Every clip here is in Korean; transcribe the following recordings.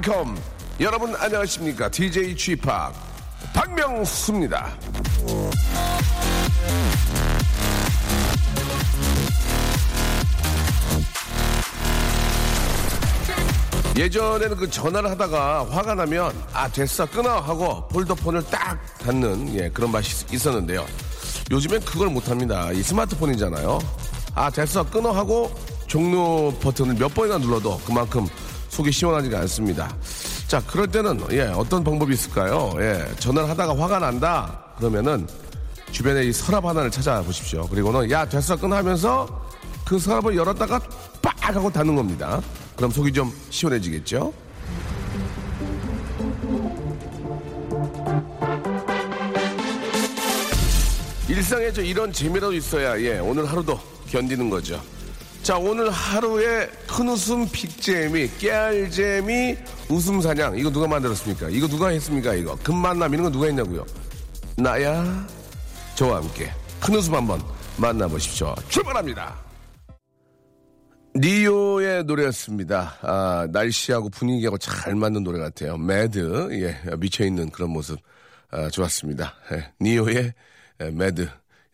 welcome. 여러분 안녕하십니까? DJ Chip 박명수입니다. 예전에는 그 전화를 하다가 화가 나면 아 됐어 끊어 하고 폴더폰을 딱 닫는 예, 그런 맛이 있- 있었는데요. 요즘엔 그걸 못합니다. 이 스마트폰이잖아요. 아 됐어 끊어 하고 종료 버튼을 몇 번이나 눌러도 그만큼 속이 시원하지가 않습니다. 자 그럴 때는 예 어떤 방법이 있을까요? 예 전화를 하다가 화가 난다 그러면은 주변에 이 서랍 하나를 찾아보십시오. 그리고는 야 됐어 끊어 하면서 그 서랍을 열었다가 빡 하고 닫는 겁니다. 그럼 속이 좀 시원해지겠죠? 일상에 저 이런 재미라도 있어야 예 오늘 하루도 견디는 거죠. 자 오늘 하루의 큰 웃음 픽재미 깨알재미 웃음 사냥 이거 누가 만들었습니까? 이거 누가 했습니까? 이거 금만남 이런 거 누가 했냐고요? 나야 저와 함께 큰 웃음 한번 만나보십시오. 출발합니다. 니오의 노래였습니다. 아, 날씨하고 분위기하고 잘 맞는 노래 같아요. 매드, 예, 미쳐있는 그런 모습, 아, 좋았습니다. 예, 니오의 예, 매드.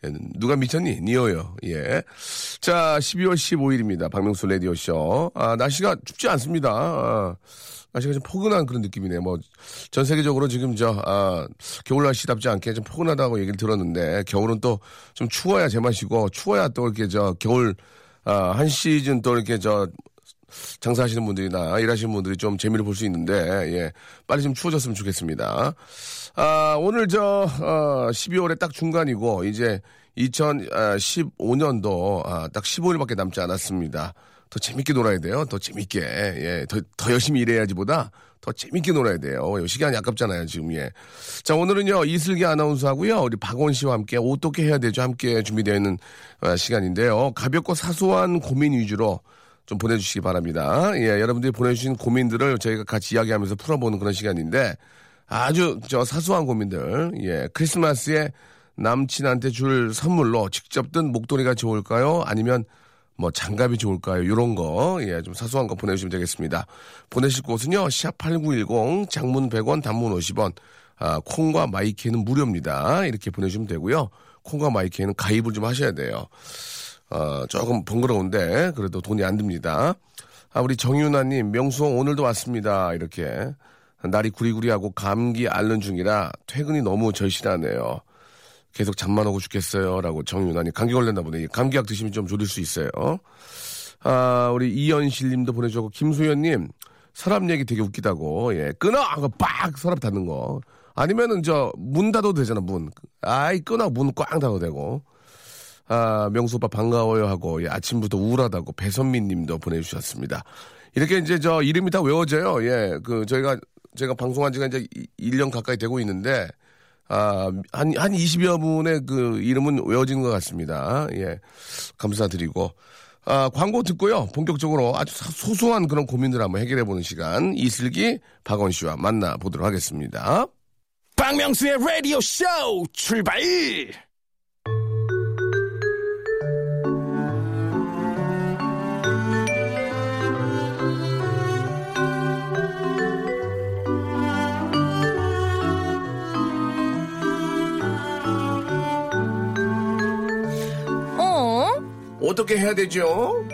예, 누가 미쳤니? 니오요. 예. 자, 12월 15일입니다. 박명수 라디오쇼. 아, 날씨가 춥지 않습니다. 아, 날씨가 좀 포근한 그런 느낌이네요. 뭐, 전 세계적으로 지금 저, 아, 겨울 날씨답지 않게 좀 포근하다고 얘기를 들었는데, 겨울은 또 좀 추워야 제맛이고, 추워야 또 이렇게 저, 겨울, 아, 한 시즌 또 이렇게 저, 장사하시는 분들이나 일하시는 분들이 좀 재미를 볼 수 있는데, 예. 빨리 좀 추워졌으면 좋겠습니다. 아, 오늘 저, 어, 12월에 딱 중간이고, 이제 2015년도, 아, 딱 15일밖에 남지 않았습니다. 더 재밌게 놀아야 돼요. 더 재밌게. 예. 더, 더 열심히 일해야지 보다 더 재밌게 놀아야 돼요. 시간이 아깝잖아요, 지금, 예. 자, 오늘은요, 이슬기 아나운서하고요, 우리 박원 씨와 함께 어떻게 해야 되죠? 함께 준비되어 있는 어, 시간인데요. 가볍고 사소한 고민 위주로 좀 보내주시기 바랍니다. 예, 여러분들이 보내주신 고민들을 저희가 같이 이야기하면서 풀어보는 그런 시간인데, 아주 저 사소한 고민들, 예, 크리스마스에 남친한테 줄 선물로 직접 뜬 목도리가 좋을까요? 아니면 뭐 장갑이 좋을까요? 이런 거, 예, 좀 사소한 거 보내주시면 되겠습니다. 보내실 곳은요, 샵8910, 장문 100원, 단문 50원, 아, 콩과 마이 K는 무료입니다. 이렇게 보내주시면 되고요. 콩과 마이 K는 가입을 좀 하셔야 돼요. 어, 조금 번거로운데, 그래도 돈이 안 듭니다. 아, 우리 정윤아님, 명수 오늘도 왔습니다. 이렇게. 날이 구리구리하고 감기 앓는 중이라 퇴근이 너무 절실하네요. 계속 잠만 오고 죽겠어요. 라고 정윤아님, 감기 걸렸나 보네. 감기약 드시면 좀 졸릴 수 있어요. 아, 우리 이연실 님도 보내주고, 김소연님, 서랍 얘기 되게 웃기다고, 예, 끊어! 하고 빡! 서랍 닫는 거. 아니면은 저, 문 닫아도 되잖아, 문. 아이, 끊어! 문 꽝 닫아도 되고. 아, 명수 오빠 반가워요 하고, 예, 아침부터 우울하다고 배선민 님도 보내주셨습니다. 이렇게 이제 저 이름이 다 외워져요. 예, 그, 저희가, 제가 방송한 지가 이제 1년 가까이 되고 있는데, 아, 한, 한 20여 분의 그 이름은 외워지는 것 같습니다. 예, 감사드리고. 아, 광고 듣고요. 본격적으로 아주 사- 소소한 그런 고민들 한번 해결해보는 시간. 이슬기, 박원 씨와 만나보도록 하겠습니다. 박명수의 라디오 쇼 출발! 어떻게 해야 되죠?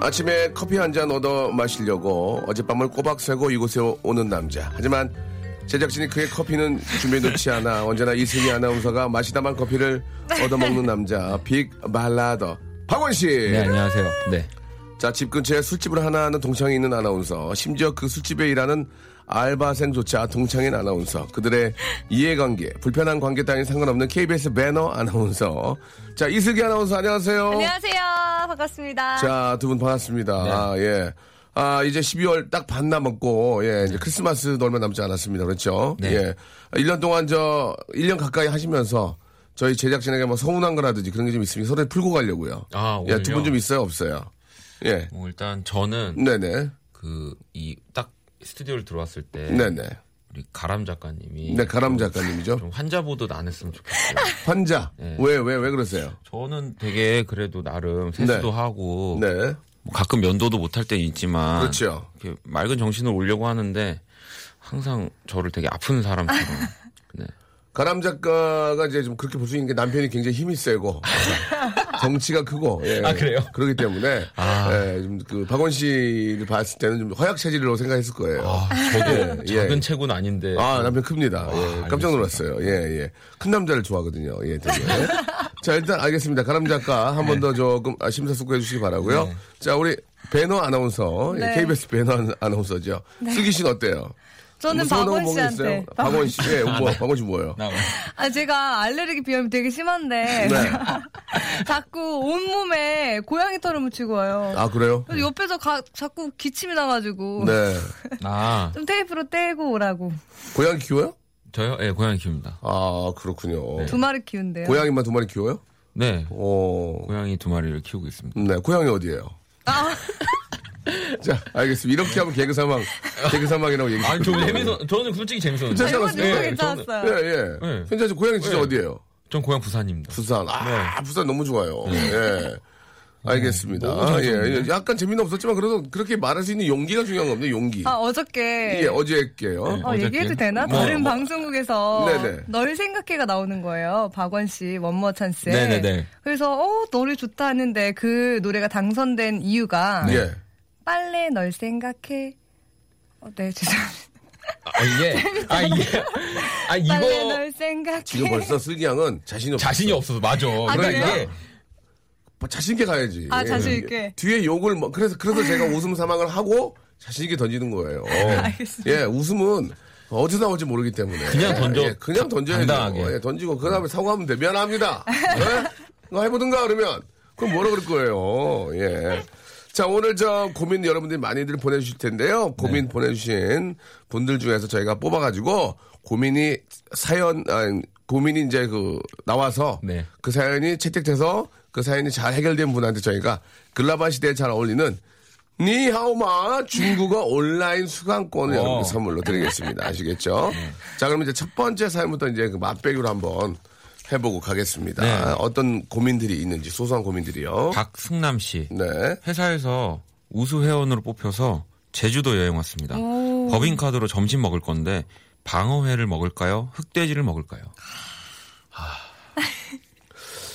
아침에 커피 한 잔 얻어 마시려고 어젯밤을 꼬박 새고 이곳에 오는 남자. 하지만 제작진이 그의 커피는 준비해 놓지 않아 언제나 이승희 아나운서가 마시다만 커피를 얻어먹는 남자 빅 말라더 박원 씨. 네, 안녕하세요. 네. 자, 집 근처에 술집을 하나 하는 동창이 있는 아나운서. 심지어 그 술집에 일하는 알바생조차 동창인 아나운서. 그들의 이해관계, 불편한 관계 따위 상관없는 KBS 배너 아나운서. 자, 이슬기 아나운서 안녕하세요. 안녕하세요. 반갑습니다. 자, 두 분 반갑습니다. 아, 예. 아, 이제 12월 딱 반 남았고, 예, 이제 크리스마스도 얼마 남지 않았습니다. 그렇죠? 네. 예. 1년 동안 저, 1년 가까이 하시면서 저희 제작진에게 뭐 서운한 거라든지 그런 게 좀 있으면 서로를 풀고 가려고요. 아, 예, 두분 오늘요? 좀 있어요? 없어요? 예. 뭐 일단 저는 네네. 그 이 딱 스튜디오를 들어왔을 때 네네. 우리 가람 작가님이 네, 가람 작가님이죠. 좀 환자 보듯 안 했으면 좋겠어요. 환자. 네. 왜, 왜, 왜 그러세요? 저는 되게 그래도 나름 세수도 네. 하고 네. 뭐 가끔 면도도 못할 때 있지만 그렇죠. 이렇게 맑은 정신을 올려고 하는데 항상 저를 되게 아픈 사람처럼 네. 가람 작가가 이제 좀 그렇게 볼 수 있는 게 남편이 굉장히 힘이 세고 덩치가 크고 예. 아, 그래요? 그렇기 때문에 아. 예, 좀그 박원 씨를 봤을 때는 좀 허약 체질로 생각했을 거예요. 아, 저도 예, 작은 예. 체구는 아닌데 아, 남편 큽니다. 예, 알겠습니다. 깜짝 놀랐어요. 예, 예. 큰 남자를 좋아하거든요. 예, 되게. 자, 일단 알겠습니다. 가람 작가 한 번더 조금 아, 심사숙고해 주시기 바라고요. 네. 자, 우리 배너 아나운서, 예, 네. KBS 배너 아나운서죠. 슬기 씨는 어때요? 저는 박원 거 씨한테. 박원 씨, 예, 뭐, 박원 씨 뭐예요? 나 아, 제가 알레르기 비염이 되게 심한데. 네. 자꾸 온몸에 고양이 털을 묻히고 와요. 아, 그래요? 그래서 옆에서 가- 자꾸 기침이 나가지고. 네. 아 좀 테이프로 떼고 오라고. 고양이 키워요? 저요? 예, 고양이 키웁니다. 아, 그렇군요. 두 마리 키운대요. 고양이만 두 마리 키워요? 네, 어, 고양이 두 마리를 키우고 있습니다. 네, 고양이 어디예요? 아, 자, 알겠습니다. 이렇게 하면 개그 사망, 개그 사망이라고 얘기해요. 아니 저 재밌어. 저는 솔직히 재밌었는데. 예, 괜찮았어요. 예, 예. 네. 괜찮죠? 고양이 진짜 네. 어디예요? 전 고향 부산입니다. 부산. 아, 부산 너무 좋아요. 예. 알겠습니다. 너무 잘 예. 예. 약간 재미는 없었지만 그래도 그렇게 말할 수 있는 용기가 중요한 겁니다. 용기. 아, 어저께. 예, 어제게요. 네. 어, 어저께? 얘기해도 되나? 뭐, 다른 뭐. 방송국에서 네네. 널 생각해가 나오는 거예요. 박원 씨 원머 찬스에. 네네네. 그래서 어 노래 좋다 하는데 그 노래가 당선된 이유가 예. 빨래 널 생각해. 어, 네 죄송합니다. 아 이게 아 이게 아 빨래 이거 널 생각해. 지금 벌써 슬기 양은 자신이 없어. 자신이 없어서 맞아. 아, 그러니까? 이게 뭐 자신 있게 가야지. 아, 자신 예. 있게. 뒤에 욕을 뭐 그래서 그래서 제가 웃음 사망을 하고 자신 있게 던지는 거예요. 알겠습니다. 예, 웃음은 어디서 나올지 모르기 때문에 그냥 던져. 예, 그냥 던져야죠. 당당하게. 예, 던지고 그 다음에 사과하면 돼. 미안합니다. 예? 너 해보든가 그러면 그럼 뭐라 그럴 거예요. 예. 자 오늘 저 고민 여러분들이 많이들 보내주실 텐데요. 네. 고민 보내주신 분들 중에서 저희가 뽑아가지고 고민이 사연 아니, 고민이 이제 그 나와서 네. 그 사연이 채택돼서 그 사연이 잘 해결된 분한테 저희가 글라바 시대에 잘 어울리는 니하오마 중국어 온라인 수강권을 어. 여러분께 선물로 드리겠습니다. 아시겠죠? 자, 그럼 이제 첫 번째 사연부터 이제 그 맛배기로 한번 해보고 가겠습니다. 네. 어떤 고민들이 있는지, 소소한 고민들이요. 박승남 씨 네. 회사에서 우수 회원으로 뽑혀서 제주도 여행 왔습니다. 법인카드로 점심 먹을 건데 방어회를 먹을까요? 흑돼지를 먹을까요?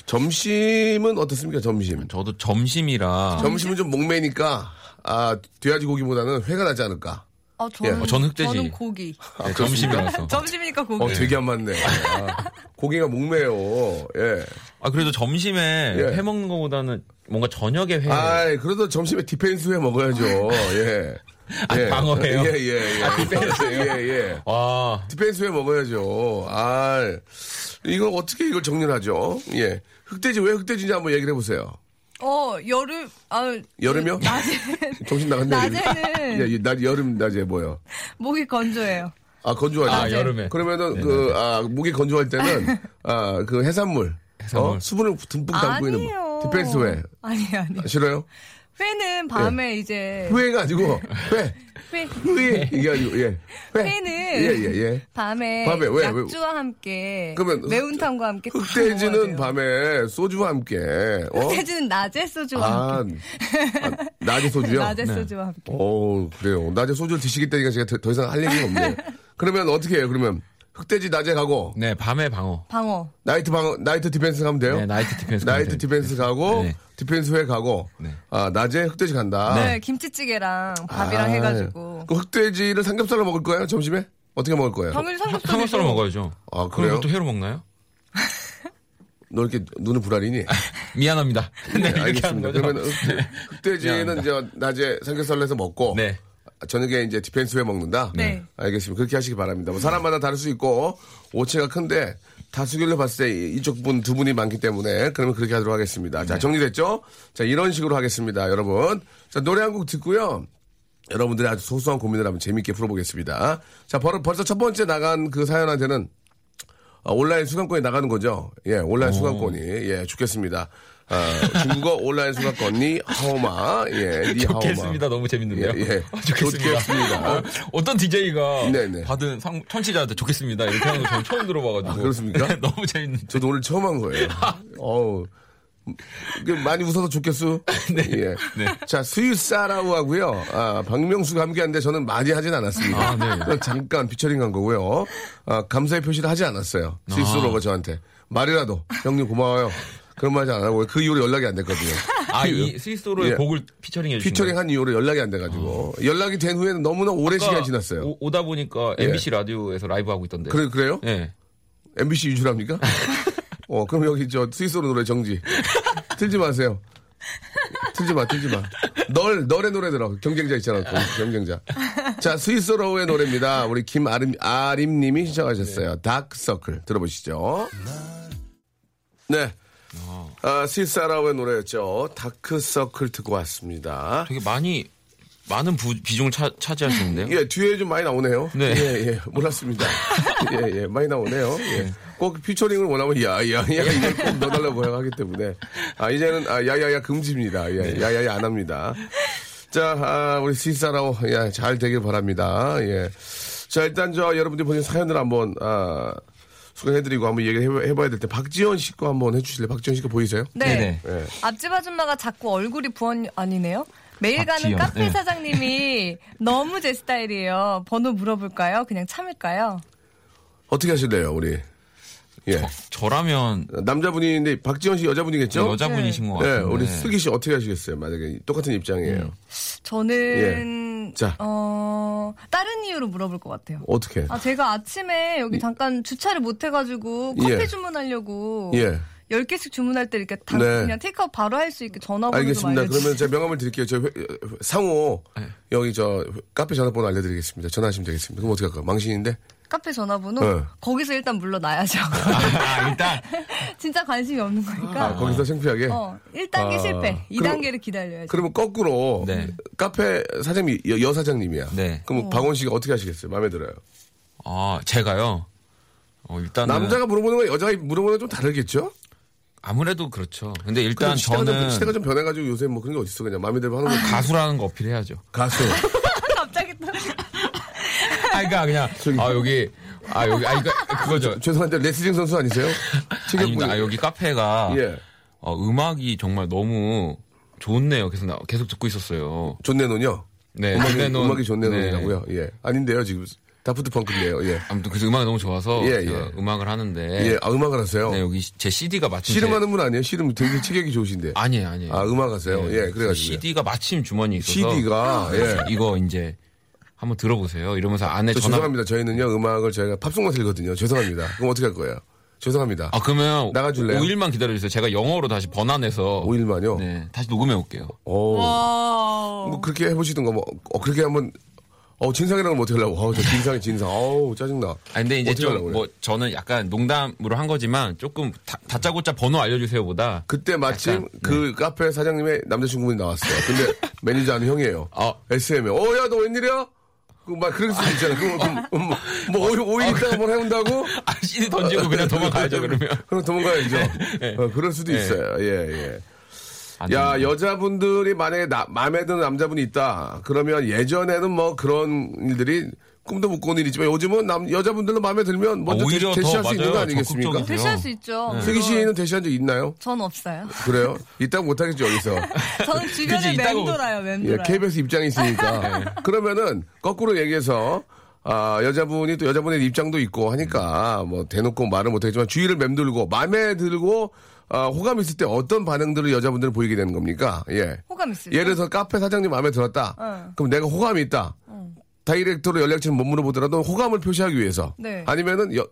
점심은 어떻습니까, 점심? 저도 점심이라 점심은 좀 목매니까, 아, 돼지 고기보다는 회가 낫지 않을까? 어, 저는, 어, 저는 흑돼지. 저는 고기. 네, 점심이라서. 점심이니까 고기. 어, 되게 안 맞네. 아, 고기가 목매요. 예. 아 그래도 점심에 예. 회 먹는 것보다는 뭔가 저녁에 회. 아이, 그래도 점심에 defense 회 먹어야죠. 예. 아, 방어회요? 예, 예, 예. 아, defense. 예, 예. 와 defense 회 먹어야죠. 아, 이걸 어떻게 이걸 정리를 하죠? 예. 흑돼지 왜 흑돼지인지 한번 얘기를 해보세요. 어, 여름, 아, 여름이요? 낮에, 정신 나갔네. 낮에는 예, 예, 날 여름 낮에 뭐요? 목이 건조해요. 아 건조하죠. 아, 여름에. 그러면은 네, 그 아, 목이 건조할 때는 아 그 해산물, 해산물. 어? 수분을 듬뿍 담고 있는 아니에요. defense 회 아니, 아니. 싫어요? 회는 밤에 이제. 회가 아니고 회, 회. 회 이게 아니고 예. 회. 회는 예 예 예. 밤에, 밤에 왜, 왜? 약주와 함께 그러면 매운탕과 함께 흑돼지는. 밤에 소주와 함께 어? 흑돼지는 낮에 소주와 아, 함께 아, 낮에 소주요? 낮에 네. 소주와 함께 오 그래요. 낮에 소주를 드시겠다니까 제가 더, 더 이상 할 얘기가 없네요. 그러면 어떻게 해요? 그러면 흑돼지 낮에 가고 네 밤에 방어. 방어 night 방 night defense 가면 돼요? 네 night defense. night defense 가고 네. defense 회 가고 네. 아 낮에 흑돼지 간다. 네, 김치찌개랑 밥이랑 아, 해가지고 그 흑돼지를 삼겹살로 먹을 거예요 점심에? 어떻게 먹을 거예요? 당연히 삼겹살. 삼겹살을 먹어야죠. 아, 그래요? 또 회로 먹나요? 너 이렇게 눈을 부라리니? 미안합니다. 네, 하는 알겠습니다. 그러면 흑돼지는 이제 낮에 삼겹살로 해서 먹고 네. 저녁에 이제 defense 회 먹는다. 네. 알겠습니다. 그렇게 하시기 바랍니다. 뭐 사람마다 다를 수 있고 오차가 큰데 다수결로 봤을 때 이쪽 분 두 분이 많기 때문에 그러면 그렇게 하도록 하겠습니다. 자 정리됐죠? 자 이런 식으로 하겠습니다, 여러분. 자 노래 한 곡 듣고요. 여러분들의 아주 소소한 고민을 한번 재밌게 풀어보겠습니다. 자 벌, 벌써 첫 번째 나간 그 사연한테는 아, 온라인 수강권이 나가는 거죠. 예, 온라인 수강권이. 예, 좋겠습니다. 아, 중국어 온라인 수강권이 好吗. 예, 你好吗. 좋겠습니다. 너무 재밌는데요. 예, 예. 아, 좋겠습니다. 좋겠습니다. 어, 어떤 DJ가 네네. 받은 상, 청취자한테 좋겠습니다. 이렇게 하는 거 저는 처음 들어봐가지고. 아, 그렇습니까? 네, 너무 재밌는데. 저도 오늘 처음 한 거예요. 어우. 이게 많이 웃어서 좋겠수? 네. 예. 자, 수유사라고 하고요. 아, 박명수가 함께 하는데 저는 많이 하진 않았습니다. 아, 네. 잠깐 피처링 한 거고요. 아, 감사의 표시를 하지 않았어요. 아. 스위스로가 저한테. 말이라도. 형님 고마워요. 그런 말 하지 안 하고 그 이후로 연락이 안 됐거든요. 아, 이 스위스로의 예. 곡을 피처링 해주신 피처링? 한 이후로 연락이 안 돼가지고. 연락이 된 후에는 너무나 오랜 시간이 지났어요. 오, 오다 보니까 예. MBC 라디오에서 라이브 하고 있던데. 그래, 그래요? 예. MBC 유출합니까? 어, 그럼 여기 저 스위스로 노래 정지. 틀지 마세요. 틀지 마, 틀지 마. 널, 널의 노래 들어. 경쟁자 있잖아, 또. 경쟁자. 자, 스위스로의 노래입니다. 우리 김아림, 아림님이 신청하셨어요. 다크서클. 들어보시죠. 네. 아, 스위스로의 노래였죠. 다크서클 듣고 왔습니다. 되게 많이, 많은 부- 비중을 차, 차지하시는데요. 예, 뒤에 좀 많이 나오네요. 네. 예, 예, 몰랐습니다. 예, 예, 많이 나오네요. 예. 꼭 피처링을 원하면 야, 야, 야, 이걸 꼭 넣어달라고 하기 때문에. 아, 이제는, 아, 야, 야, 야, 금지입니다. 예, 야, 야, 야, 안 합니다. 자, 아, 우리 스위스라고, 예, 잘 되길 바랍니다. 예. 자, 일단 저, 여러분들이 보신 사연을 한번, 아, 소개해드리고 한번 얘기를 해, 봐야 될 때, 박지원 씨거 한번 해주실래요? 박지원 씨거 보이세요? 네. 네네. 예. 앞집 아줌마가 자꾸 얼굴이 부원 아니네요. 매일 가는 박지연, 카페 네. 사장님이 너무 제 스타일이에요. 번호 물어볼까요? 그냥 참을까요? 어떻게 하실래요, 우리? 예. 저 라면 남자분인데, 박지원 씨 여자분이겠죠? 여자분이신 것 네, 같은데. 우리 슬기 씨 어떻게 하시겠어요? 만약에 똑같은 입장이에요. 저는 예. 자. 어 다른 이유로 물어볼 것 같아요. 어떻게? 아 제가 아침에 여기 잠깐 주차를 못 해가지고 커피 예. 주문하려고 예. 10개씩 주문할 때 이렇게 당, 네. 그냥 테이크아웃 바로 할 수 있게 전화번호 좀 알겠습니다. 그러면 제가 명함을 드릴게요. 저 회- 상호 네. 여기 저 카페 전화번호 알려드리겠습니다. 전화하시면 되겠습니다. 그럼 어떻게 할까요? 망신인데? 카페 전화번호 네. 거기서 일단 물러나야죠. 아, 일단 진짜 관심이 없는 거니까. 아, 거기서 창피하게? 어, 1단계 아. 실패. 그럼- 2단계를 기다려야죠. 그러면 거꾸로 네. 카페 사장님이 여, 여 사장님이야. 네. 그럼 박원 씨가 어떻게 하시겠어요? 마음에 들어요. 아 제가요. 어, 일단은 남자가 물어보는 거 여자가 물어보는 건 좀 다르겠죠? 아무래도 그렇죠. 근데 일단 시대가, 저는 좀, 시대가 좀 변해가지고 요새 뭐 그런 게 어딨어 그냥 마음에 들면 하는 거 가수라는 거 어필해야죠. 가수. 아, 그러니까 그냥 아 여기 아 여기 아 이거 그거죠. 죄송한데 레슬링 선수 아니세요? 아닙니다. 아, 여기 카페가 예. 어, 음악이 정말 너무 좋네요. 계속 나, 계속 듣고 있었어요. 존내논이요? 네, 음악이. 음악이 존내논이라고요? 예. 아닌데요, 지금. 다프트 펑크인데요, 예. 아무튼 그래서 음악이 너무 좋아서 예, 예. 음악을 하는데 예, 아, 음악 을 하세요? 네, 여기 제 CD가 마침 씨름하는 분 아니에요? 씨름 되게 체격이 좋으신데. 제... 아니에요, 아니에요. 아, 음악 하세요? 예, 그래가지고. CD가 마침 주머니에 있어서 CD가, 예. 이거 이제 한번 들어보세요. 이러면서 안에 저 전화 죄송합니다. 저희는요, 음악을 저희가 팝송만 들거든요. 죄송합니다. 그럼 어떻게 할 거예요? 죄송합니다. 아 그러면 나가줄래요? 5일만 기다려주세요. 제가 영어로 다시 번안해서 5일만요? 네, 다시 녹음해 올게요. 오. 와. 뭐, 그렇게 해보시던가, 뭐, 어, 그렇게 한번, 어, 진상이라는 건 어떻게 하려고. 어우, 저 진상이 진상. 어우, 짜증나. 아 근데 이제 좀? 뭐 저는 약간 농담으로 한 거지만 조금 다, 다짜고짜 번호 알려주세요보다 그때 마침 약간, 네. 그 카페 사장님의 남자친구분이 나왔어요. 근데 매니저는 형이에요. 어. SM에. 어, 야, 너 웬일이야? 그, 막, 그럴 수도 있잖아. 그럼, 그럼, 뭐, 뭐, 5일, 5일 있다가 뭘 해온다고? 아, CD 던지고 그냥 도망가야죠 그러면. 그럼 도망가야죠. 네. 어, 그럴 수도 네. 있어요. 예, 예. 안 야, 됩니다. 여자분들이 만약에 나, 마음에 드는 남자분이 있다. 그러면 예전에는 뭐 그런 일들이 꿈도 못 꾸는 일이지만 요즘은 남, 여자분들도 마음에 들면 먼저 아, 오히려 대, 시할 더수 있는 거. 아니겠습니까? 대시할 수 있죠. 네. 슬기 씨는 대시한 적 있나요? 전 없어요. 그래요? 있다고 못하겠죠, 여기서. 저는 주변에 있다고- 맴돌아요, 예, 맴돌아요. KBS 입장이 있으니까. 그러면은, 거꾸로 얘기해서, 아, 여자분이 또 여자분의 입장도 있고 하니까, 뭐, 대놓고 말을 못하겠지만, 주위를 맴돌고, 마음에 들고, 아, 호감 있을 때 어떤 반응들을 여자분들은 보이게 되는 겁니까? 예. 호감 있을 예를 때. 들어서 카페 사장님 마음에 들었다. 응. 그럼 내가 호감이 있다. 다이렉트로 연락처를 못 물어보더라도 호감을 표시하기 위해서. 네. 아니면은 여-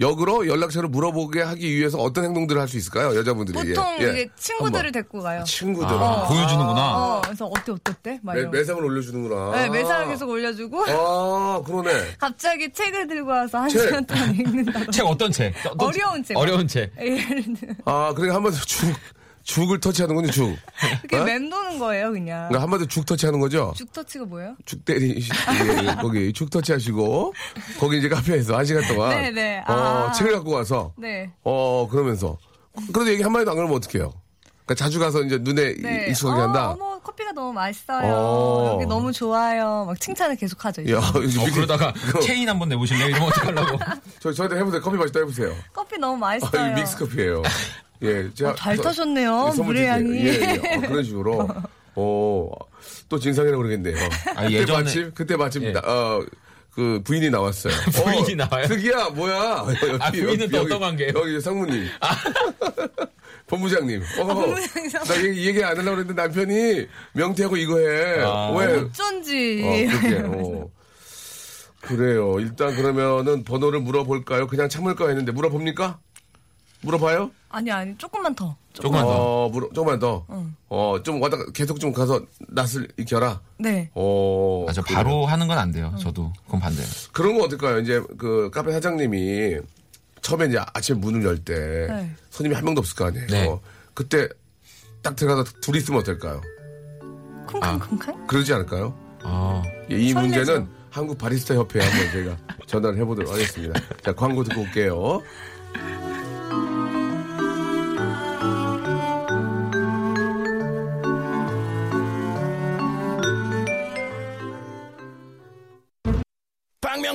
역으로 연락처를 물어보게 하기 위해서 어떤 행동들을 할 수 있을까요? 여자분들이. 보통 예, 예. 이게 친구들을. 데리고 가요. 친구들. 아, 보여주는구나. 어, 그래서 어때? 막 매. 매상을 올려주는구나. 네, 매상을 계속 올려주고 아, 그러네. 갑자기 책을 들고 와서 한 책. 시간 동안 읽는다고. 책 어떤 책? 어떤 어려운 책. 어려운 책. 예를 들어 아, 그러니까 한번 죽, 죽을 터치하는군요, 죽. 그게 어? 맴도는 거예요, 그냥. 그러니까 한마디로 죽 터치하는 거죠? 죽 터치가 뭐예요? 죽 때리, 예, 거기 죽 터치하시고, 거기 이제 카페에서 한 시간 동안. 네, 네. 어, 아. 책을 갖고 와서. 네. 어, 그러면서. 그래도 얘기 한마디도 안 그러면 어떡해요? 그러니까 자주 가서 이제 눈에 네. 익숙하게 어, 한다? 어머, 커피가 너무 맛있어요. 어. 여기 너무 좋아요. 막 칭찬을 계속 하죠. 이제. 야, 어, 그러다가 체인 한번 내보실래요? 이러면 어떡하려고. 저, 저한테 해보세요. 커피 맛있다 해보세요. 커피 너무 아, 맛있어요. 이거 믹스 커피예요 예, 제가 어, 잘 저- 타셨네요, 선물 물의. 양이. 예, 예. 어, 그런 식으로. 어, 또 진상이라고 그러겠네요. 아, 그때 예전에- 마침, 그때 마침, 예. 나- 어, 그 부인이 나왔어요. 부인이 어, 나와요? 슬기야, 뭐야? 여기, 아, 부인은 또 어떤 관계예요? 아. 여기 상무님. 본부장님. 어, 나 얘기, 얘기 안 하려고 그랬는데 남편이 명태하고 이거 해. 아. 왜? 어쩐지. 어, 그렇게. 어. 그래요. 일단 그러면은 번호를 물어볼까요? 그냥 참을까 했는데 물어봅니까? 물어봐요? 아니, 아니, 조금만 더. 조금만 더. 어, 물어, 조금만 더. 어, 좀 왔다, 가- 계속 좀 가서 낯을 익혀라. 네. 어. 아, 저. 바로 하는 건 안 돼요. 저도. 그건 반대예요. 그런 거 어떨까요? 이제 그 카페 사장님이 처음에 이제 아침에 문을 열 때 네. 손님이 한 명도 없을 거 아니에요. 네. 그때 딱 들어가서 둘이 있으면 어떨까요? 쿵쾅쿵쾅? 그러지 않을까요? 아. 예, 이 설레죠. 문제는 한국 바리스타 협회에 한번 제가 전화를 해보도록 하겠습니다. 자, 광고 듣고 올게요.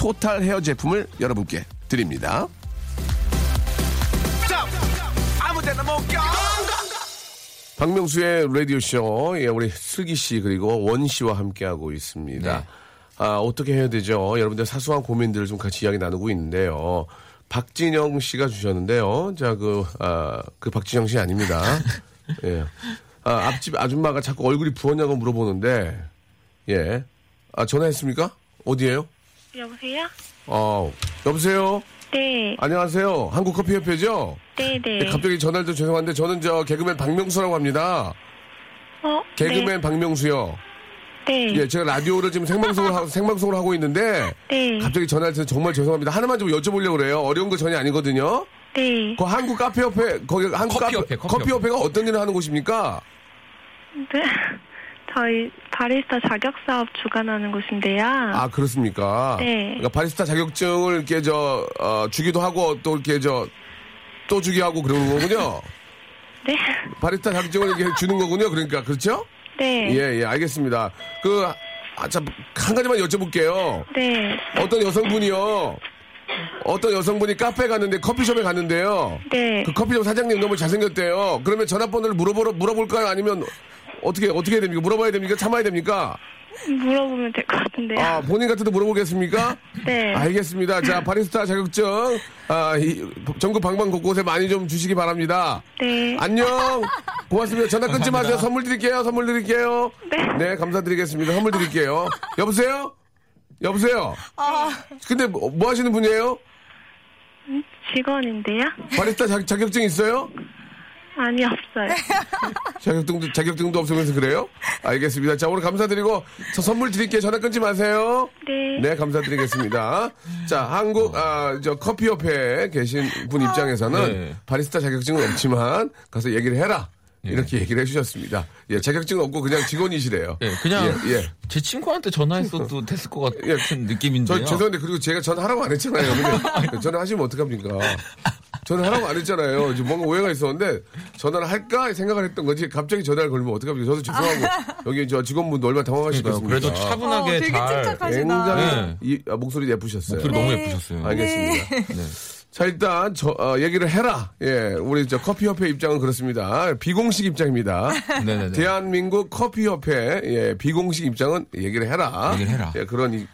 토탈 헤어 제품을 여러분께 드립니다. 박명수의 라디오쇼, 예, 우리 슬기 씨, 그리고 원 씨와 함께하고 있습니다. 네. 아, 어떻게 해야 되죠? 여러분들 사소한 고민들을 좀 같이 이야기 나누고 있는데요. 박진영 씨가 주셨는데요. 자, 그, 아, 그 박진영 씨 아닙니다. 예. 아, 앞집 아줌마가 자꾸 얼굴이 부었냐고 물어보는데, 예. 아, 전화했습니까? 어디에요? 여보세요? 어, 여보세요? 네, 안녕하세요. 네, 한국커피협회죠? 네. 네, 갑자기 전화를 좀 죄송한데 저는 저 개그맨 박명수라고 합니다. 어, 개그맨 박명수요. 네. 예, 제가 라디오를 지금 생방송을 하고, 생방송을 하고 있는데 네. 갑자기 전화를 드려서 정말 죄송합니다. 하나만 좀 여쭤보려고 그래요. 어려운 거 전혀 아니거든요. 네. 그 한국 카페 협회 거기 한국 커피협회, 카페- 커피협회. 커피 협회가 어떤 일을 하는 곳입니까? 네. 저희 바리스타 자격 사업 주관하는 곳인데요. 아 그렇습니까? 네. 그러니까 바리스타 자격증을 이렇게 저 어, 주기도 하고 또 이렇게 저 또 주기 하고 그러는 거군요. 네. 바리스타 자격증을 이렇게 주는 거군요. 그러니까 그렇죠? 네. 예, 예, 알겠습니다. 그, 아, 참, 한 가지만 여쭤볼게요. 네. 어떤 여성분이요. 어떤 여성분이 카페 갔는데, 커피숍에 갔는데요. 네. 그 커피숍 사장님 너무 잘생겼대요. 그러면 전화번호를 물어보러, 물어볼까요? 아니면, 어떻게, 어떻게 해야 됩니까? 물어봐야 됩니까? 참아야 됩니까? 물어보면 될 것 같은데요. 아, 본인 같아도 물어보겠습니까? 네. 알겠습니다. 자, 바리스타 자격증, 아, 이, 전국 방방 곳곳에 많이 좀 주시기 바랍니다. 네. 안녕. 고맙습니다. 전화 끊지 마세요. 선물 드릴게요. 선물 드릴게요. 네. 감사드리겠습니다. 선물 드릴게요. 여보세요? 여보세요? 근데 뭐, 뭐 하시는 분이에요? 직원인데요? 바리스타 자, 자격증 있어요? 아니, 없어요. 자격증도, 자격증도 없으면서 그래요? 알겠습니다. 자, 오늘 감사드리고, 저 선물 드릴게요. 전화 끊지 마세요. 네. 네, 감사드리겠습니다. 자, 한국, 아, 저, 커피 협회에 계신 분 입장에서는 네. 바리스타 자격증은 없지만, 가서 얘기를 해라. 이렇게 얘기를 해주셨습니다. 예, 자격증은 없고 그냥 직원이시래요. 예, 그냥 예, 예. 제 친구한테 전화했어도 됐을 것 같은 예. 느낌인데요. 저 죄송한데 그리고 제가 전화하라고 안 했잖아요. 근데 전화하시면 어떡합니까? 전화하라고 안 했잖아요. 지금 뭔가 오해가 있었는데 전화를 할까 생각을 했던 거지. 갑자기 전화를 걸면 어떡합니까? 저도 죄송하고 여기 저 직원분도 얼마나 같습니까? 그래도 어, 차분하게 되게 잘 침착하시다. 굉장히 네. 이, 아, 목소리 예쁘셨어요. 목소리 너무 예쁘셨어요. 알겠습니다. 네. 자 일단 저 어, 얘기를 해라. 예, 우리 저 커피협회 입장은 그렇습니다. 비공식 입장입니다. 네네네. 대한민국 커피협회 예, 비공식 입장은 얘기를 해라. 얘기를 해라. 예, 그런 이-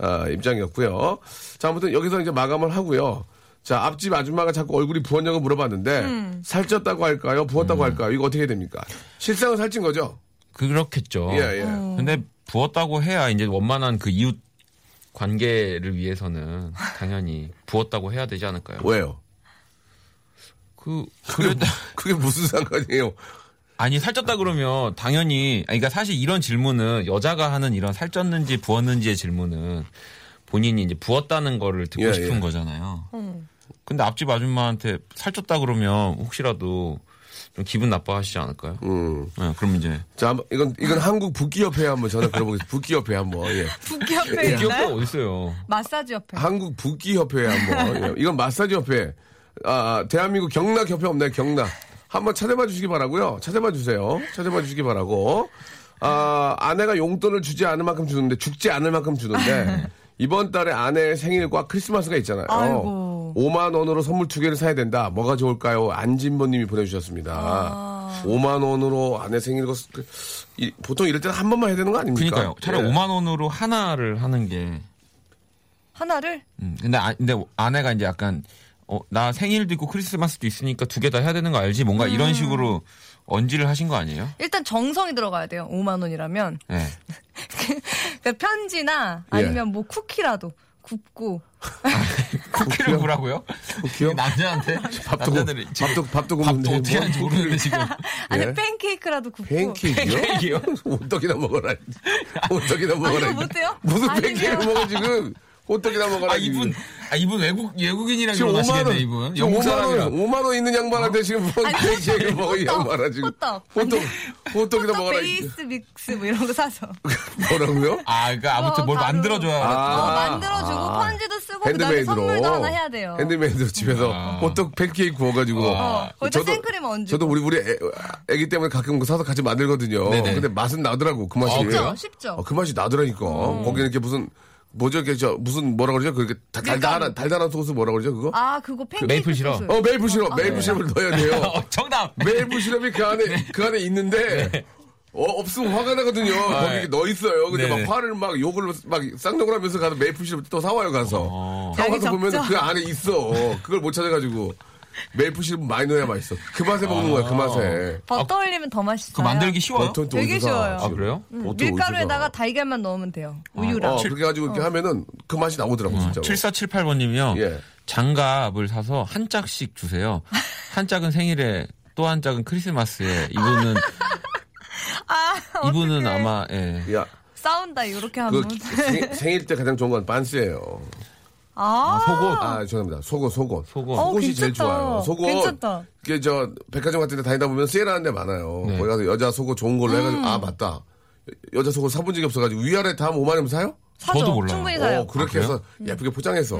아, 입장이었고요. 자 아무튼 여기서 이제 마감을 하고요. 자 앞집 아줌마가 자꾸 얼굴이 부었냐고 물어봤는데 음. 살쪘다고 할까요? 부었다고 할까요? 이거 어떻게 해야 됩니까? 실상은 살찐 거죠? 그렇겠죠. 예, 예. 근데 부었다고 해야 이제 원만한 그 이웃 관계를 위해서는 당연히 부었다고 해야 되지 않을까요? 왜요? 그 그래도 그게 무슨 상관이에요? 아니 살쪘다 그러면 당연히 그러니까 사실 이런 질문은 여자가 하는 이런 살쪘는지 부었는지의 질문은 본인이 이제 부었다는 거를 듣고 예, 싶은 예. 거잖아요. 근데 앞집 아줌마한테 살쪘다 그러면 혹시라도 좀 기분 나빠하시지 않을까요? 음. 네, 그럼 이제 자, 이건, 이건 한국 북기협회에 한번 전화 걸어보겠습니다. 북기협회 한번, 예. 북기 협회 기업가 있나요? 어디 있어요? 마사지 협회. 한국 북기협회에 한번, 예. 이건 마사지협회. 아, 아, 대한민국 경락협회 없나요? 경락. 한번 찾아봐 주시기 바라고요 찾아봐 주세요. 찾아봐 주시기 바라고. 아, 아내가 용돈을 주지 않을 만큼 주는데, 죽지 않을 만큼 주는데, 이번 달에 아내의 생일과 크리스마스가 있잖아요. 아이고. 5만 원으로 선물 두 개를 사야 된다. 뭐가 좋을까요? 안진모님이 보내주셨습니다. 아. 5만 원으로 아내 생일과 그, 이- 보통 이럴 때는 한 번만 해야 되는 거 아닙니까? 그러니까요. 차라리 예. 5만 원으로 하나를 하는 게. 하나를 음, 근데 아, 근데 아내가 이제 약간 어, 나 생일도 있고 크리스마스도 있으니까 두 개 다 해야 되는 거 알지? 뭔가 음. 이런 식으로 언지를 하신 거 아니에요? 일단 정성이 들어가야 돼요. 5만 원이라면 네. 그러니까 편지나 예. 아니면 뭐 쿠키라도 굽고 쿠키를 구라고요? 쿠키요? 남자한테 밥도, 구- 남자들이 밥도, 밥도 밥도 굽는데. 어떻게 뭐 하는지 모르는데 지금 아니 예? 팬케이크라도 굽고 팬케이크요? 팬케이크요? 호떡이나 먹어라. 호떡이나 먹어라. 이거 못해요? 무슨 아니면- 팬케이크 먹어, 지금. 호떡이나 먹어라. 아 이분 아 이분 외국 외국인이랑 지금 5만 결혼하시겠네 원. 이분 지금 영국 5만 원, 사람이랑 5만 원 있는 양반한테 지금 뭔 팬케이크 먹어, 이 양반아, 지금. 호떡. 호떡, 호떡이나 호떡 먹어라. 베이스 믹스 뭐 이런 거 사서 뭐라고요? 아 그러니까 아무튼 어, 뭘. 만들어줘야 아. 어, 만들어주고 아. 편지도 쓰고 그다음에 선물도 하나 해야 돼요. 핸드메이드로 집에서 아. 호떡 팬케이크 구워가지고. 어, 거기다 생크림 얹고. 저도 우리, 우리 애, 애기 때문에 가끔 사서 같이 만들거든요. 근데 맛은 나더라고, 그 맛이. 어? 쉽죠, 쉽죠. 어, 그 맛이 나더라니까. 거기는 이렇게 무슨, 뭐죠, 이렇게 저, 무슨, 뭐라 그러죠? 그렇게 다- 달달한, 달달한 소스 뭐라 그러죠, 그거? 아 그거 팬케이크 메이플 시럽. 소스. 어, 메이플 시럽, 아, 메이플 네. 시럽을 넣어야 돼요. 어, 정답 메이플 시럽이 그 안에, 그 안에 있는데, 어, 없으면 화가 나거든요. 거기 네. 넣어 있어요. 근데 네네. 막 화를 막 욕을 막 쌍욕을 하면서 가서 메이플 시럽 또 사와요, 가서. 어. 사와서 보면? 그 안에 있어. 그걸 못 찾아가지고. 메이플 시럽 많이 넣어야 맛있어. 그 맛에 먹는 거야, 그 맛에. 버터 올리면 더 맛있어요. 그 만들기 쉬워요? 되게 어디서 사? 쉬워요. 아 그래요? 어떻게 밀가루에다가 어디서? 달걀만 넣으면 돼요. 우유랑. 어, 그렇게 해가지고 이렇게 하면은 그 맛이 나오더라고, 진짜. 7478번님이요. 예. 장갑을 사서 한 짝씩 주세요. 한 짝은 생일에 또 한 짝은 크리스마스에 이분은 아, 이분은 어떡해. 아마 예. 야, 싸운다 이렇게 그 하면. 생, 생일 때 가장 좋은 건 반스예요. 아, 속옷 아, 죄송합니다. 속옷, 속옷. 속옷. 어, 속옷이 제일. 좋아요. 속옷. 괜찮다. 이게 저 백화점 같은 데 다니다 보면 세일하는 데 많아요. 네. 거기 가서 여자 속옷 좋은 걸로 해가지고 아 맞다. 여- 여자 속옷 사본 적이 없어가지고 위아래 다 5만 원이면 사요? 사죠. 저도 몰라요. 충분히 사요. 어, 그렇게 아, 해서 예쁘게 포장해서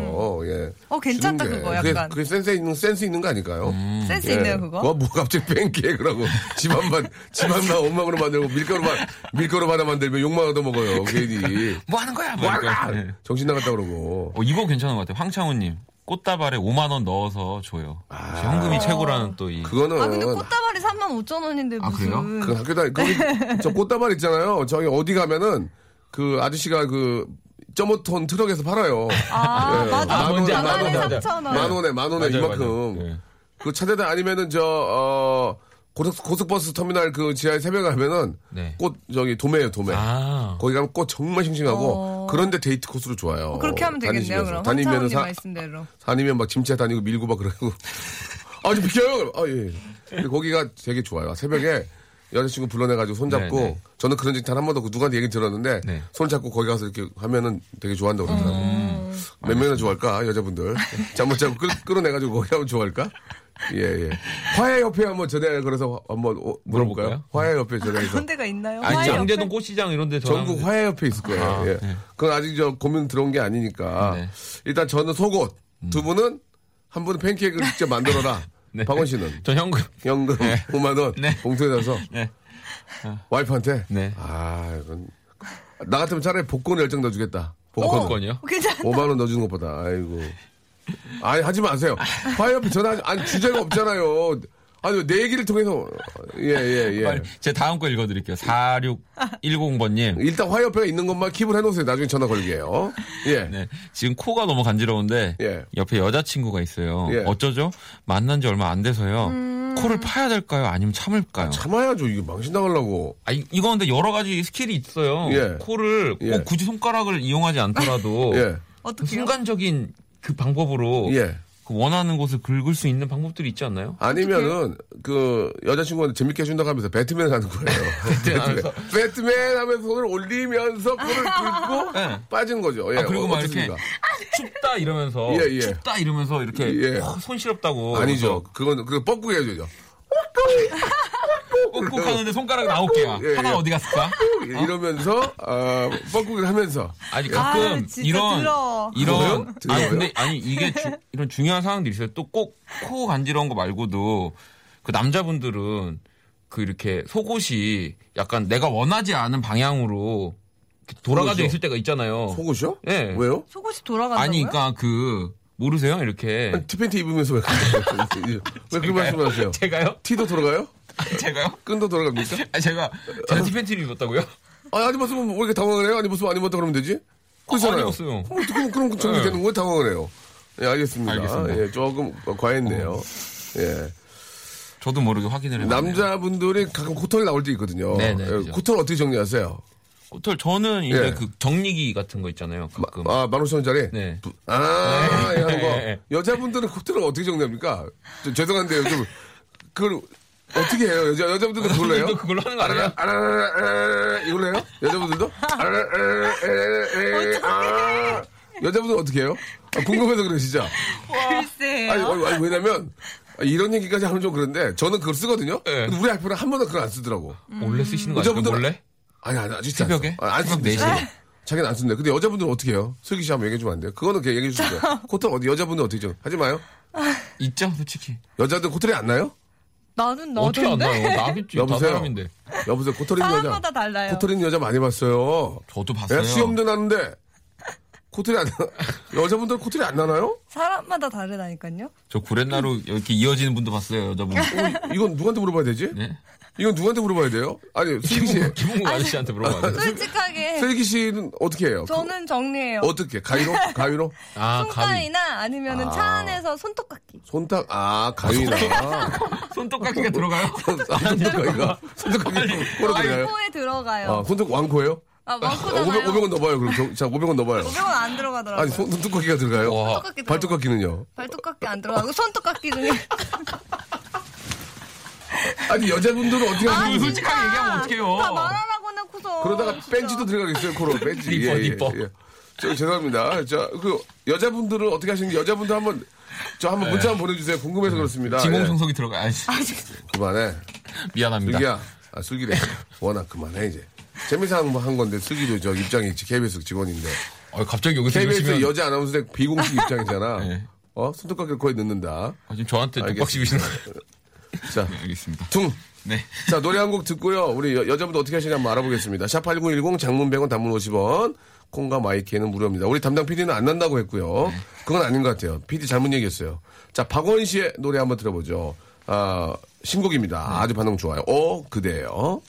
예. 어, 괜찮다, 주는 게. 그거 그게, 약간. 그게 센스 있는 센스 있는 거 아닐까요? 센스 예. 있네요, 그거. 뭐, 뭐 갑자기 팬케이크라고 집안만 집안만 엉망으로 만들고 밀가루만 밀가루 받아 만들면 욕만 얻어 먹어요. 괜히 뭐 하는 거야? 뭐와 이러니까. 예. 정신 나갔다 그러고. 어, 이거 괜찮은 것 같아요. 황창훈님. 꽃다발에 5만 원 넣어서 줘요. 아. 현금이 최고라는 또 이. 그거는 아, 근데 꽃다발이 3만 5천 원인데 아, 무슨. 그래요? 그 학교 다니 거기 저 꽃다발 있잖아요. 저기 어디 가면은 그 아저씨가 그 점오톤 트럭에서 팔아요. 아, 예. 맞아. 만 원에 맞아, 맞아. 3천 원. 만 원에 만 원에 맞아요, 이만큼. 맞아요. 예. 그 차대다 아니면은 저 어. 고속, 고속 버스 터미널 그 지하에 새벽에 가면은 네. 꽃 저기 도매예요 도매. 아. 거기 가면 꽃 정말 싱싱하고 어. 그런데 데이트 코스로 좋아요. 어, 그렇게 하면 되겠네요, 다니시면서. 그럼. 황창훈님 사, 말씀대로. 다니면 막 짐차 다니고 밀고 막 그러고. 아, 좀 비켜요! 아, 예. 근데 거기가 되게 좋아요. 새벽에 여자친구 불러내가지고 손잡고, 네, 네. 저는 그런 적단한 번도 그 누구한테 얘기 들었는데, 네. 손 잡고 거기 가서 이렇게 하면은 되게 좋아한다고 그러더라고요. 음. 몇 명이나 좋아할까, 여자분들. 잠 못 자고 끌, 끌어내가지고 거기 하면 좋아할까? 예, 예. 화해협회 한번 전에 그래서 한번 어, 물어볼까요? 화해협회 전에서. 그런 데가 있나요? 아니, 양재동? 꽃시장 이런 데 전국 화해협회 있을 거예요. 아, 예. 네. 그건 아직 저 고민 들어온 게 아니니까. 네. 일단 저는 속옷, 두 분은 한 분은 팬케이크를 직접 만들어라. 네. 박원 씨는 전 현금. 연금 네. 5만 원 네. 봉투에 넣어서 네. 와이프한테. 네. 아, 이건 나 같으면 차라리 복권 열정 넣어주겠다. 복권. 복권이요? 괜찮아. 5만 원 넣어주는 것보다. 아이고. 아니 하지 마세요. 화요일 전화 아니 주제가 없잖아요. 아니 내 얘기를 통해서 예 예 예, 빨리 제 다음 거 읽어드릴게요. 4610번님. 일단 화요일가 있는 것만 킵을 해놓으세요. 나중에 전화 걸게요. 예. 네. 지금 코가 너무 간지러운데 예. 옆에 여자친구가 있어요. 예. 어쩌죠? 만난 지 얼마 안 돼서요. 코를 파야 될까요? 아니면 참을까요? 참아야죠. 이게 망신 당하려고. 아, 이- 이거 근데 여러 가지 스킬이 있어요. 예. 코를 꼭 예. 굳이 손가락을 이용하지 않더라도 예. 그 어떻게 순간적인 그 방법으로 예. 그 원하는 곳을 긁을 수 있는 방법들이 있지 않나요? 아니면은 그 여자친구한테 재밌게 해준다고 하면서 배트맨 하는 거예요. 배트맨 하면서. 배트맨 하면서 손을 올리면서 코를 긁고 네. 빠지는 거죠. 예. 아, 그리고 막 이렇게? 춥다 이러면서 예, 예. 춥다 이러면서 이렇게 예. 어, 손 시렵다고 아니죠. 그건 그거 뻐꾸기 해줘죠. 꾹꾹 하는데 손가락 나올게요. 예, 하나 예. 어디 갔을까? 이러면서 어, 뻐꾸기를 하면서 아니 아, 가끔 진짜 이런 들어. 이런 들어요? 아니 들어요? 근데 아니 이게 주- 이런 중요한 상황들이 있어요. 또 꼭 코 간지러운 거 말고도 그 남자분들은 그 이렇게 속옷이 약간 내가 원하지 않은 방향으로 돌아가져 속옷이요? 있을 때가 있잖아요. 속옷이요? 예. 왜요? 속옷이 돌아간다고요? 아니 그러니까 그 모르세요? 이렇게 아니, 티팬티 입으면서 왜, 그렇게- 왜 그런 말씀을 하세요? 제가요? 티도 돌아가요? 제가요? 끈도 돌아갑니까? 아 제가 제가 티팬티를 입었다고요? 아니, 안 입었으면 왜 이렇게 당황을 해요? 안 입었으면 안 입었다 그러면 되지? 그렇잖아요. 안 입었어요. 그럼 어떻게 그럼 정리 네. 되는 거에 당황을 해요? 예, 알겠습니다. 알겠습니다. 어. 예, 조금 과했네요. 예. 저도 모르게 확인을 해봤네요. 남자분들이 가끔 코털이 나올 때 있거든요. 네네, 예, 그죠. 코털 어떻게 정리하세요? 호텔 저는 이제 예. 그 정리기 같은 거 있잖아요. 가끔. 아, 만 오천 원짜리? 네. 아, 예, 하는 거. 네. 여자분들은 코털을 어떻게 정리합니까? 저, 죄송한데요. 좀, 그걸 어떻게 해요? 여자, 여자분들도 그걸로 해요? 그걸로 하는 거 아니에요? 아라라라라, 이걸로 해요? 여자분들도? 아라라라라, 아. 여자분들은 어떻게 해요? 아, 궁금해서 그래요, 진짜. 글쎄요. 아니, 아니, 왜냐면, 아, 이런 얘기까지 하면 좀 그런데, 저는 그걸 쓰거든요? 네. 근데 우리 와이프는 한 번도 그걸 안 쓰더라고. 몰래 쓰시는 거 아니에요? 몰래? 아니, 아니, 진짜. 안 새벽에? 써. 아, 안. 4시에? 자기는 안 쓴대. 근데 여자분들은 어떻게 해요? 슬기 씨 한번 얘기해 주면 안 돼요? 그거는 그냥 얘기해 주세요. 코털 어디, 여자분들 어떻게 죠 하지 마요. 있죠, 솔직히. 여자들 코털이 안 나요? 나는 어떻게 안? 나요? 나겠지. 다 여보세요? 사람인데. 여보세요, 코털 있는 여자. 사람마다 달라요. 코털 있는 여자 많이 봤어요. 저도 봤어요. 내가 시험도 나는데, 코털이 안, 나- 여자분들 코털이 안 나나요? 사람마다 다르다니까요. 저 구렛나루 이렇게 이어지는 분도 봤어요, 여자분. 어, 이건 누구한테 물어봐야 되지? 네. 이건 누구한테 물어봐야 돼요? 아니, 슬기 씨. 김홍국 아저씨한테 물어봐야 돼. 솔직하게 슬기 씨는 어떻게 해요? 저는 정리해요. 어떻게? 가위로? 가위로? 아, 가위. 손가위나 아니면은 아. 차 안에서 손톱깎이. 손딱, 아, 가위나. 손톱깎이가 들어가요? 아, 손톱가위가. 손톱가위 꼬로 들어가요? 코에 들어가요. 아, 손톱 왕코예요? 아, 어, 많고잖아요. 500, 500원 넣어봐요, 그럼. 저- 자, 500원 넣어봐요. 500원 안 들어가더라고요. 아니, 손, 손톱깎이가 들어가요? 와. 손톱깎이 들어가요. 발톱깎이는요? 발톱깎이 안 들어가고 손톱깎이 중에 아니, 여자분들은 어떻게 하시는 그 솔직하게 얘기하면 어떡해요? 다 말하라고 해놓고서 그러다가. 뺀지도 들어가겠어요, 코로. 뺀지. 니퍼, 니퍼. 저, 죄송합니다. 저, 그, 여자분들은 어떻게 하시는지 여자분들 한번, 저 한번 문자 한번 보내주세요. 궁금해서 그렇습니다. 진공청소기 들어가. 아니, 예. 그만해. 미안합니다. 슬기야. 아, 슬기래. 워낙 그만해, 이제. 재미서 한, 한 건데, 슬기도 저 입장이 있지. KBS 직원인데. 어, 갑자기 여기서 KBS 이러시면 여자 아나운서의 비공식 입장이잖아. 네. 어? 손톱깎이를 거의 넣는다. 아, 지금 저한테 알겠습니다. 독박 씌우시는 거 자, 알겠습니다. 퉁. 네. 자, 노래 한 곡 듣고요. 우리 여, 여자분들 어떻게 하시냐 한번 알아보겠습니다. 샵8910 장문 100원 단문 50원. 콩과 마이키에는 무료입니다. 우리 담당 PD는 안 난다고 했고요. 그건 아닌 것 같아요. PD 잘못 얘기했어요. 자, 박원 씨의 노래 한번 들어보죠. 아, 신곡입니다. 아주 반응 좋아요. 어, 그대요.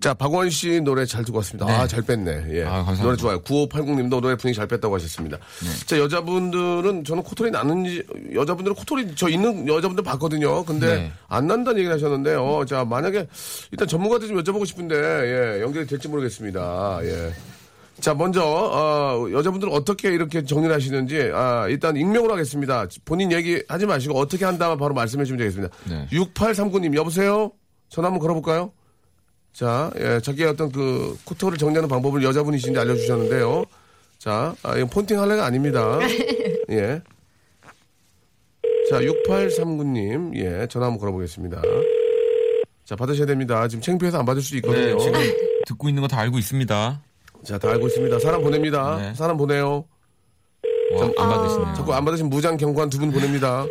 자, 박원 씨 노래 잘 듣고 왔습니다. 아, 잘 뺐네. 예. 아, 감사합니다. 노래 좋아요. 9580 님도 노래 분위기 잘 뺐다고 하셨습니다. 자, 여자분들은 저는 코털이 나는지, 여자분들은 코털이 저 있는 여자분들 봤거든요. 근데 네. 안 난다는 얘기를 하셨는데, 어, 자, 만약에 일단 전문가들 좀 여쭤보고 싶은데, 예, 연결이 될지 모르겠습니다. 예. 자, 먼저, 어, 여자분들 어떻게 이렇게 정리를 하시는지, 아, 일단 익명으로 하겠습니다. 본인 얘기 하지 마시고 어떻게 한다면 바로 말씀해 주시면 되겠습니다. 네. 6839님, 여보세요? 전화 한번 걸어볼까요? 자, 예, 자기의 어떤 그 코털을 정리하는 방법을 여자분이신지 알려주셨는데요. 자, 아, 이건 폰팅 할래가 아닙니다. 예. 자, 6839님, 예, 전화 한번 걸어보겠습니다. 자, 받으셔야 됩니다. 지금 창피해서 안 받을 수도 있거든요. 네, 지금 듣고 있는 거 다 알고 있습니다. 자, 다 알고 있습니다. 사람 보냅니다. 네. 사람 보내요. 와, 안 받으시네요. 자꾸 안 받으신 무장 경관 두 분 보냅니다.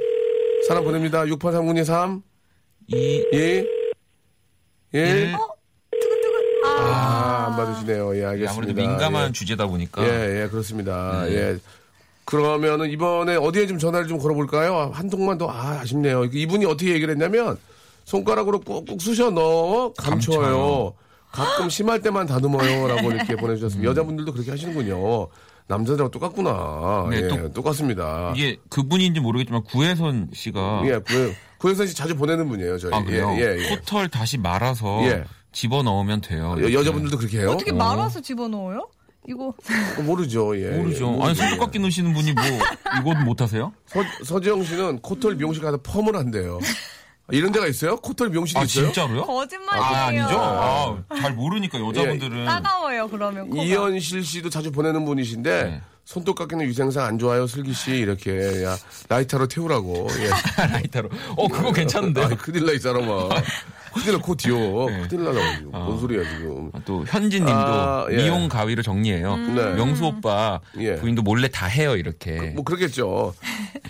사람 보냅니다. 6839님 3, 이 2, 1. 일. 아, 안 받으시네요. 예, 알겠습니다. 아무래도 민감한 예. 주제다 보니까 예, 예, 그렇습니다. 네. 예. 그러면은 이번에 어디에 좀 전화를 좀 걸어볼까요? 한 통만 더, 아, 아쉽네요. 이분이 어떻게 얘기를 했냐면, 손가락으로 꾹꾹 쑤셔 넣어 감춰요. 감춰요. 가끔 심할 때만 다듬어요. 라고 이렇게 보내주셨습니다. 여자분들도 그렇게 하시는군요. 남자들하고 똑같구나. 네, 예, 또- 똑같습니다. 이게 그분인지 모르겠지만 구혜선 씨가 예, 구, 구혜선 씨 자주 보내는 분이에요, 저희. 아 그래요? 예, 예, 예. 코털 다시 말아서 예. 집어 넣으면 돼요. 여, 여자분들도 그렇게 해요? 어떻게 말아서 집어넣어요? 이거 어, 모르죠, 예. 모르죠. 예, 아니 모르죠. 손톱깎이 넣으시는 분이 뭐 이건 못 하세요? 서, 서지영 씨는 코털 미용실 가서 펌을 한대요. 아, 이런 데가 있어요? 코털 미용실이 아 있어요? 진짜로요? 거짓말이에요. 아 아니죠. 아, 잘 모르니까 여자분들은 따가워요 그러면 코가. 이현실 씨도 자주 보내는 분이신데 네. 손톱 깎이는 위생상 안 좋아요 슬기 씨 이렇게 야 라이터로 태우라고 예. 라이터로. 어 그거 괜찮은데. 아 큰일 나 이 사람아 큰일 나코 뒤어 네. 큰일 나라고 지금 뭔 소리야 지금 아, 또 현진님도 아, 예. 미용 가위로 정리해요. 네. 명수 오빠 예. 부인도 몰래 다 해요 이렇게. 뭐 그렇겠죠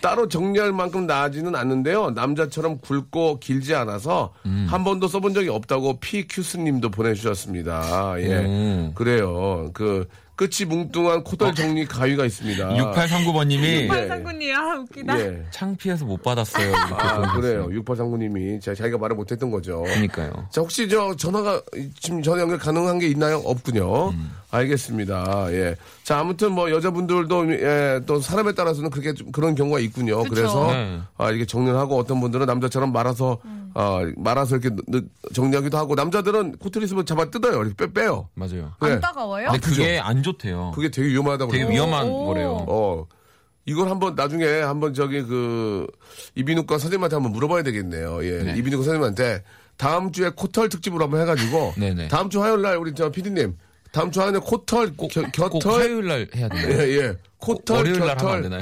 따로 정리할 만큼 나아지는 않는데요 남자처럼 굵고 길지 않아서 음. 한 번도 써본 적이 없다고 피큐스님도 보내주셨습니다 예 오. 그래요 그 끝이 뭉뚱한 코털 정리 가위가 있습니다 6839번님이 팔상군이 아 웃기다. 예. 창피해서 못 받았어요. 이렇게 아. 그래요. 6839님이 자기가 말을 못했던 거죠. 그러니까요. 자, 혹시 저 전화가 지금 전화 연결 가능한 게 있나요? 없군요. 음. 알겠습니다. 예. 자, 아무튼 뭐 여자분들도 예, 또 사람에 따라서는 그렇게 좀 그런 경우가 있군요. 그쵸. 그래서 네. 아, 이렇게 정리를 하고 어떤 분들은 남자처럼 말아서 아, 말아서 이렇게 넣- 정리하기도 하고 남자들은 코트리 있으면 잡아 뜯어요. 이렇게 빼, 빼요. 맞아요. 안 네. 따가워요? 근데 그게 안 좋대요. 그게 되게 위험하다고 되게. 위험한 오. 거래요. 어. 이걸 한번 나중에 한번 저기 그 이비인후과 선생님한테 한번 물어봐야 되겠네요. 예. 네. 이비인후과 선생님한테 다음 주에 코털 특집으로 한번 해가지고. 다음 주 화요일 날 우리 저 PD님 다음 주 화요일에 코털 꼭, 겨, 꼭 겨털 화요일 날 해야 되나요? 예, 예. 코털 월요일 날 하면 안 되나요?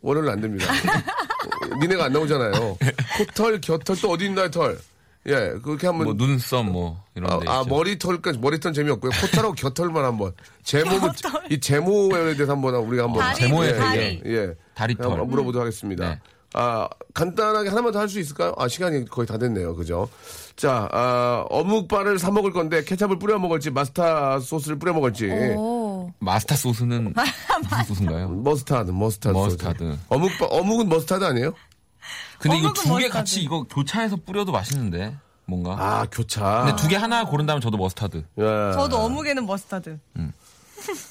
월요일 안 됩니다. 어, 니네가 안 나오잖아요. 코털 겨털 또 어디 있나요 털? 예, 그렇게 한번 뭐 눈썹 뭐 이런 아, 데 아. 머리털까지 머리털 재미없고요. 코털하고 겨털만 한번 제목을 이 제모에 대해서 한번 우리가 한번 다리, 제모에 예, 다리. 예, 예. 다리털. 한번 물어보도록 하겠습니다. 네. 아 간단하게 하나만 더 할 수 있을까요? 아 시간이 거의 다 됐네요, 그죠? 자, 아, 어묵바를 사 먹을 건데 케찹을 뿌려 먹을지 마스타 소스를 뿌려 먹을지 오. 마스터 소스는 무슨 소스인가요? 머스타드, 머스타드, 머스타드. 소스. 어묵 어묵은 머스타드 아니에요? 근데 이거 어묵은 두 개 머스타드. 같이 이거 교차해서 뿌려도 맛있는데 뭔가. 아 교차. 근데 두 개 하나 고른다면 저도 머스타드. 예. 저도 어묵에는 머스타드.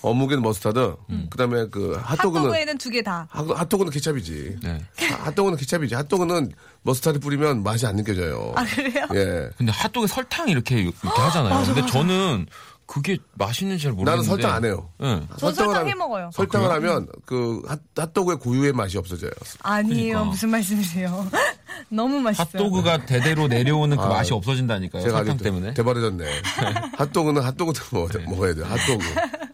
어묵에는 머스타드. 그 다음에 그 핫도그는 핫도그에는 두 개 다. 핫- 핫도그는 케찹이지. 네. 하- 핫도그는 케찹이지. 핫도그는 머스타드 뿌리면 맛이 안 느껴져요. 아 그래요? 예. 근데 핫도그에 설탕 이렇게 이렇게 하잖아요. 근데 저는 그게 맛있는지 잘 모르겠는데. 나는 설탕 안 해요. 예. 전 설탕을 설탕 하면- 해 먹어요. 설탕을 하면 그 핫, 핫도그의 고유의 맛이 없어져요. 아니에요. 그러니까. 무슨 말씀이세요? 너무 맛있어요. 핫도그가 대대로 내려오는 그 아, 맛이 없어진다니까요. 제가 설탕 때문에. 대바라졌네. 핫도그는 핫도그도 먹, 먹어야 돼요. 핫도그.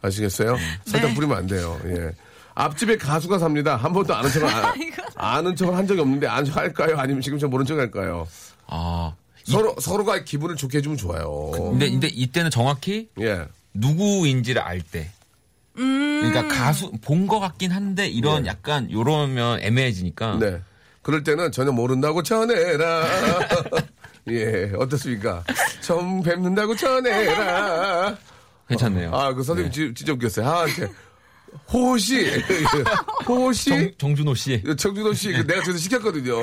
아시겠어요? 네. 설탕 뿌리면 안 돼요. 예. 앞집에 가수가 삽니다. 한 번도 아는 척을 안, 아는 척을 한 적이 없는데 안 할까요? 아니면 지금 저 모른 척 할까요? 아. 서로 서로가 기분을 좋게 해주면 좋아요. 근데 근데 이때는 정확히 예. 누구인지를 알 때. 그러니까 가수 본 것 같긴 한데 이런 약간 요러면 애매해지니까. 네. 그럴 때는 전혀 모른다고 전해라. 예, 어떻습니까? 처음 뵙는다고 전해라. 괜찮네요. 아, 그 선생님 지- 진짜 웃겼어요. 아, 이렇게. 호시. 호시. 정, 정준호 씨. 청준호 씨, 그 내가 저기서 시켰거든요.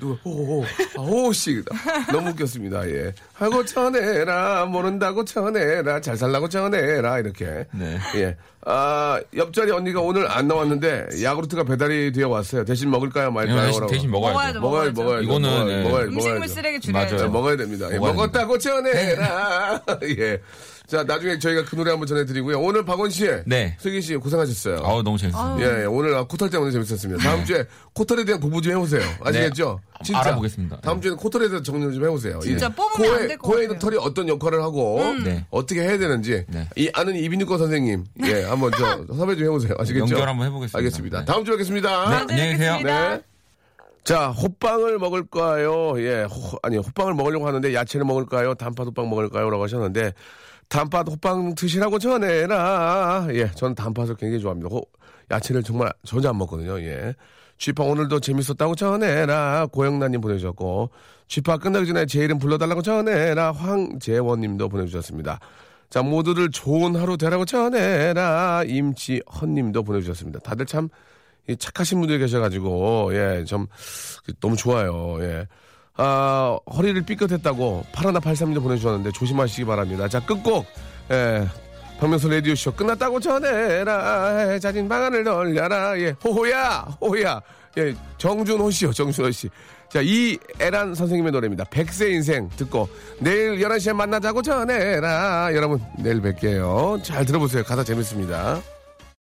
누구, 호호, 아, 호호 씨. 너무 웃겼습니다, 예. 하고 전해라, 모른다고 전해라, 잘 살라고 전해라, 이렇게. 네. 예. 아, 옆자리 언니가 오늘 안 나왔는데, 야구르트가 배달이 되어 왔어요. 대신 먹을까요, 말까요? 대신, 라고. 대신 먹어야죠. 먹어야죠. 먹어야 먹어야 이거는, 먹어야, 예. 먹어야, 음식물. 쓰레기 맞아요. 네, 줄여야죠. 먹어야 됩니다. 예, 먹어야 먹었다고 전해라. 예. 자, 나중에 저희가 그 노래 한번 전해드리고요. 오늘 박원 씨, 네. 슬기 씨 고생하셨어요. 아우 너무 재밌습니다. 예, 예, 오늘 아, 코털 때문에 재밌었습니다. 다음 주에 코털에 대한 공부 좀 해보세요. 아시겠죠? 네, 진짜. 알아보겠습니다. 다음 주에는 코털에 대해서 정리를 좀 해보세요. 진짜 예. 뽑으면 안 코에, 될것 코에 있는. 음. 털이 어떤 역할을 하고 네. 어떻게 해야 되는지 네. 이 아는 이비인후과 선생님, 예, 한번 저 섭외 좀 해보세요. 아시겠죠? 연결 한번 해보겠습니다. 알겠습니다. 네. 다음 주에 뵙겠습니다. 네, 안녕히 계세요. 네. 자, 호빵을 먹을까요? 예, 호, 아니, 호빵을 먹으려고 하는데 야채를 먹을까요? 단팥 호빵 먹을까요? 라고 하셨는데, 단팥 호빵 드시라고 전해라. 예, 저는 단팥을 굉장히 좋아합니다. 호, 야채를 정말 전혀 안 먹거든요. 예. 쥐파 오늘도 재밌었다고 전해라. 고영란님 보내주셨고, 쥐파 끝나기 전에 제 이름 불러달라고 전해라. 황재원님도 보내주셨습니다. 자, 모두들 좋은 하루 되라고 전해라. 임지헌님도 보내주셨습니다. 다들 참, 이 착하신 분들이 계셔가지고, 예, 좀, 너무 좋아요. 예. 아, 허리를 삐끗했다고 파라나 83님도 보내주셨는데 조심하시기 바랍니다. 자, 끝곡, 예. 박명수 라디오쇼 끝났다고 전해라. 자진 방안을 돌려라. 예. 호호야, 호호야. 예. 정준호 씨요, 정준호 씨. 자, 이애란 선생님의 노래입니다. 백세 인생 듣고 내일 11시에 만나자고 전해라. 여러분, 내일 뵐게요. 잘 들어보세요. 가사 재밌습니다.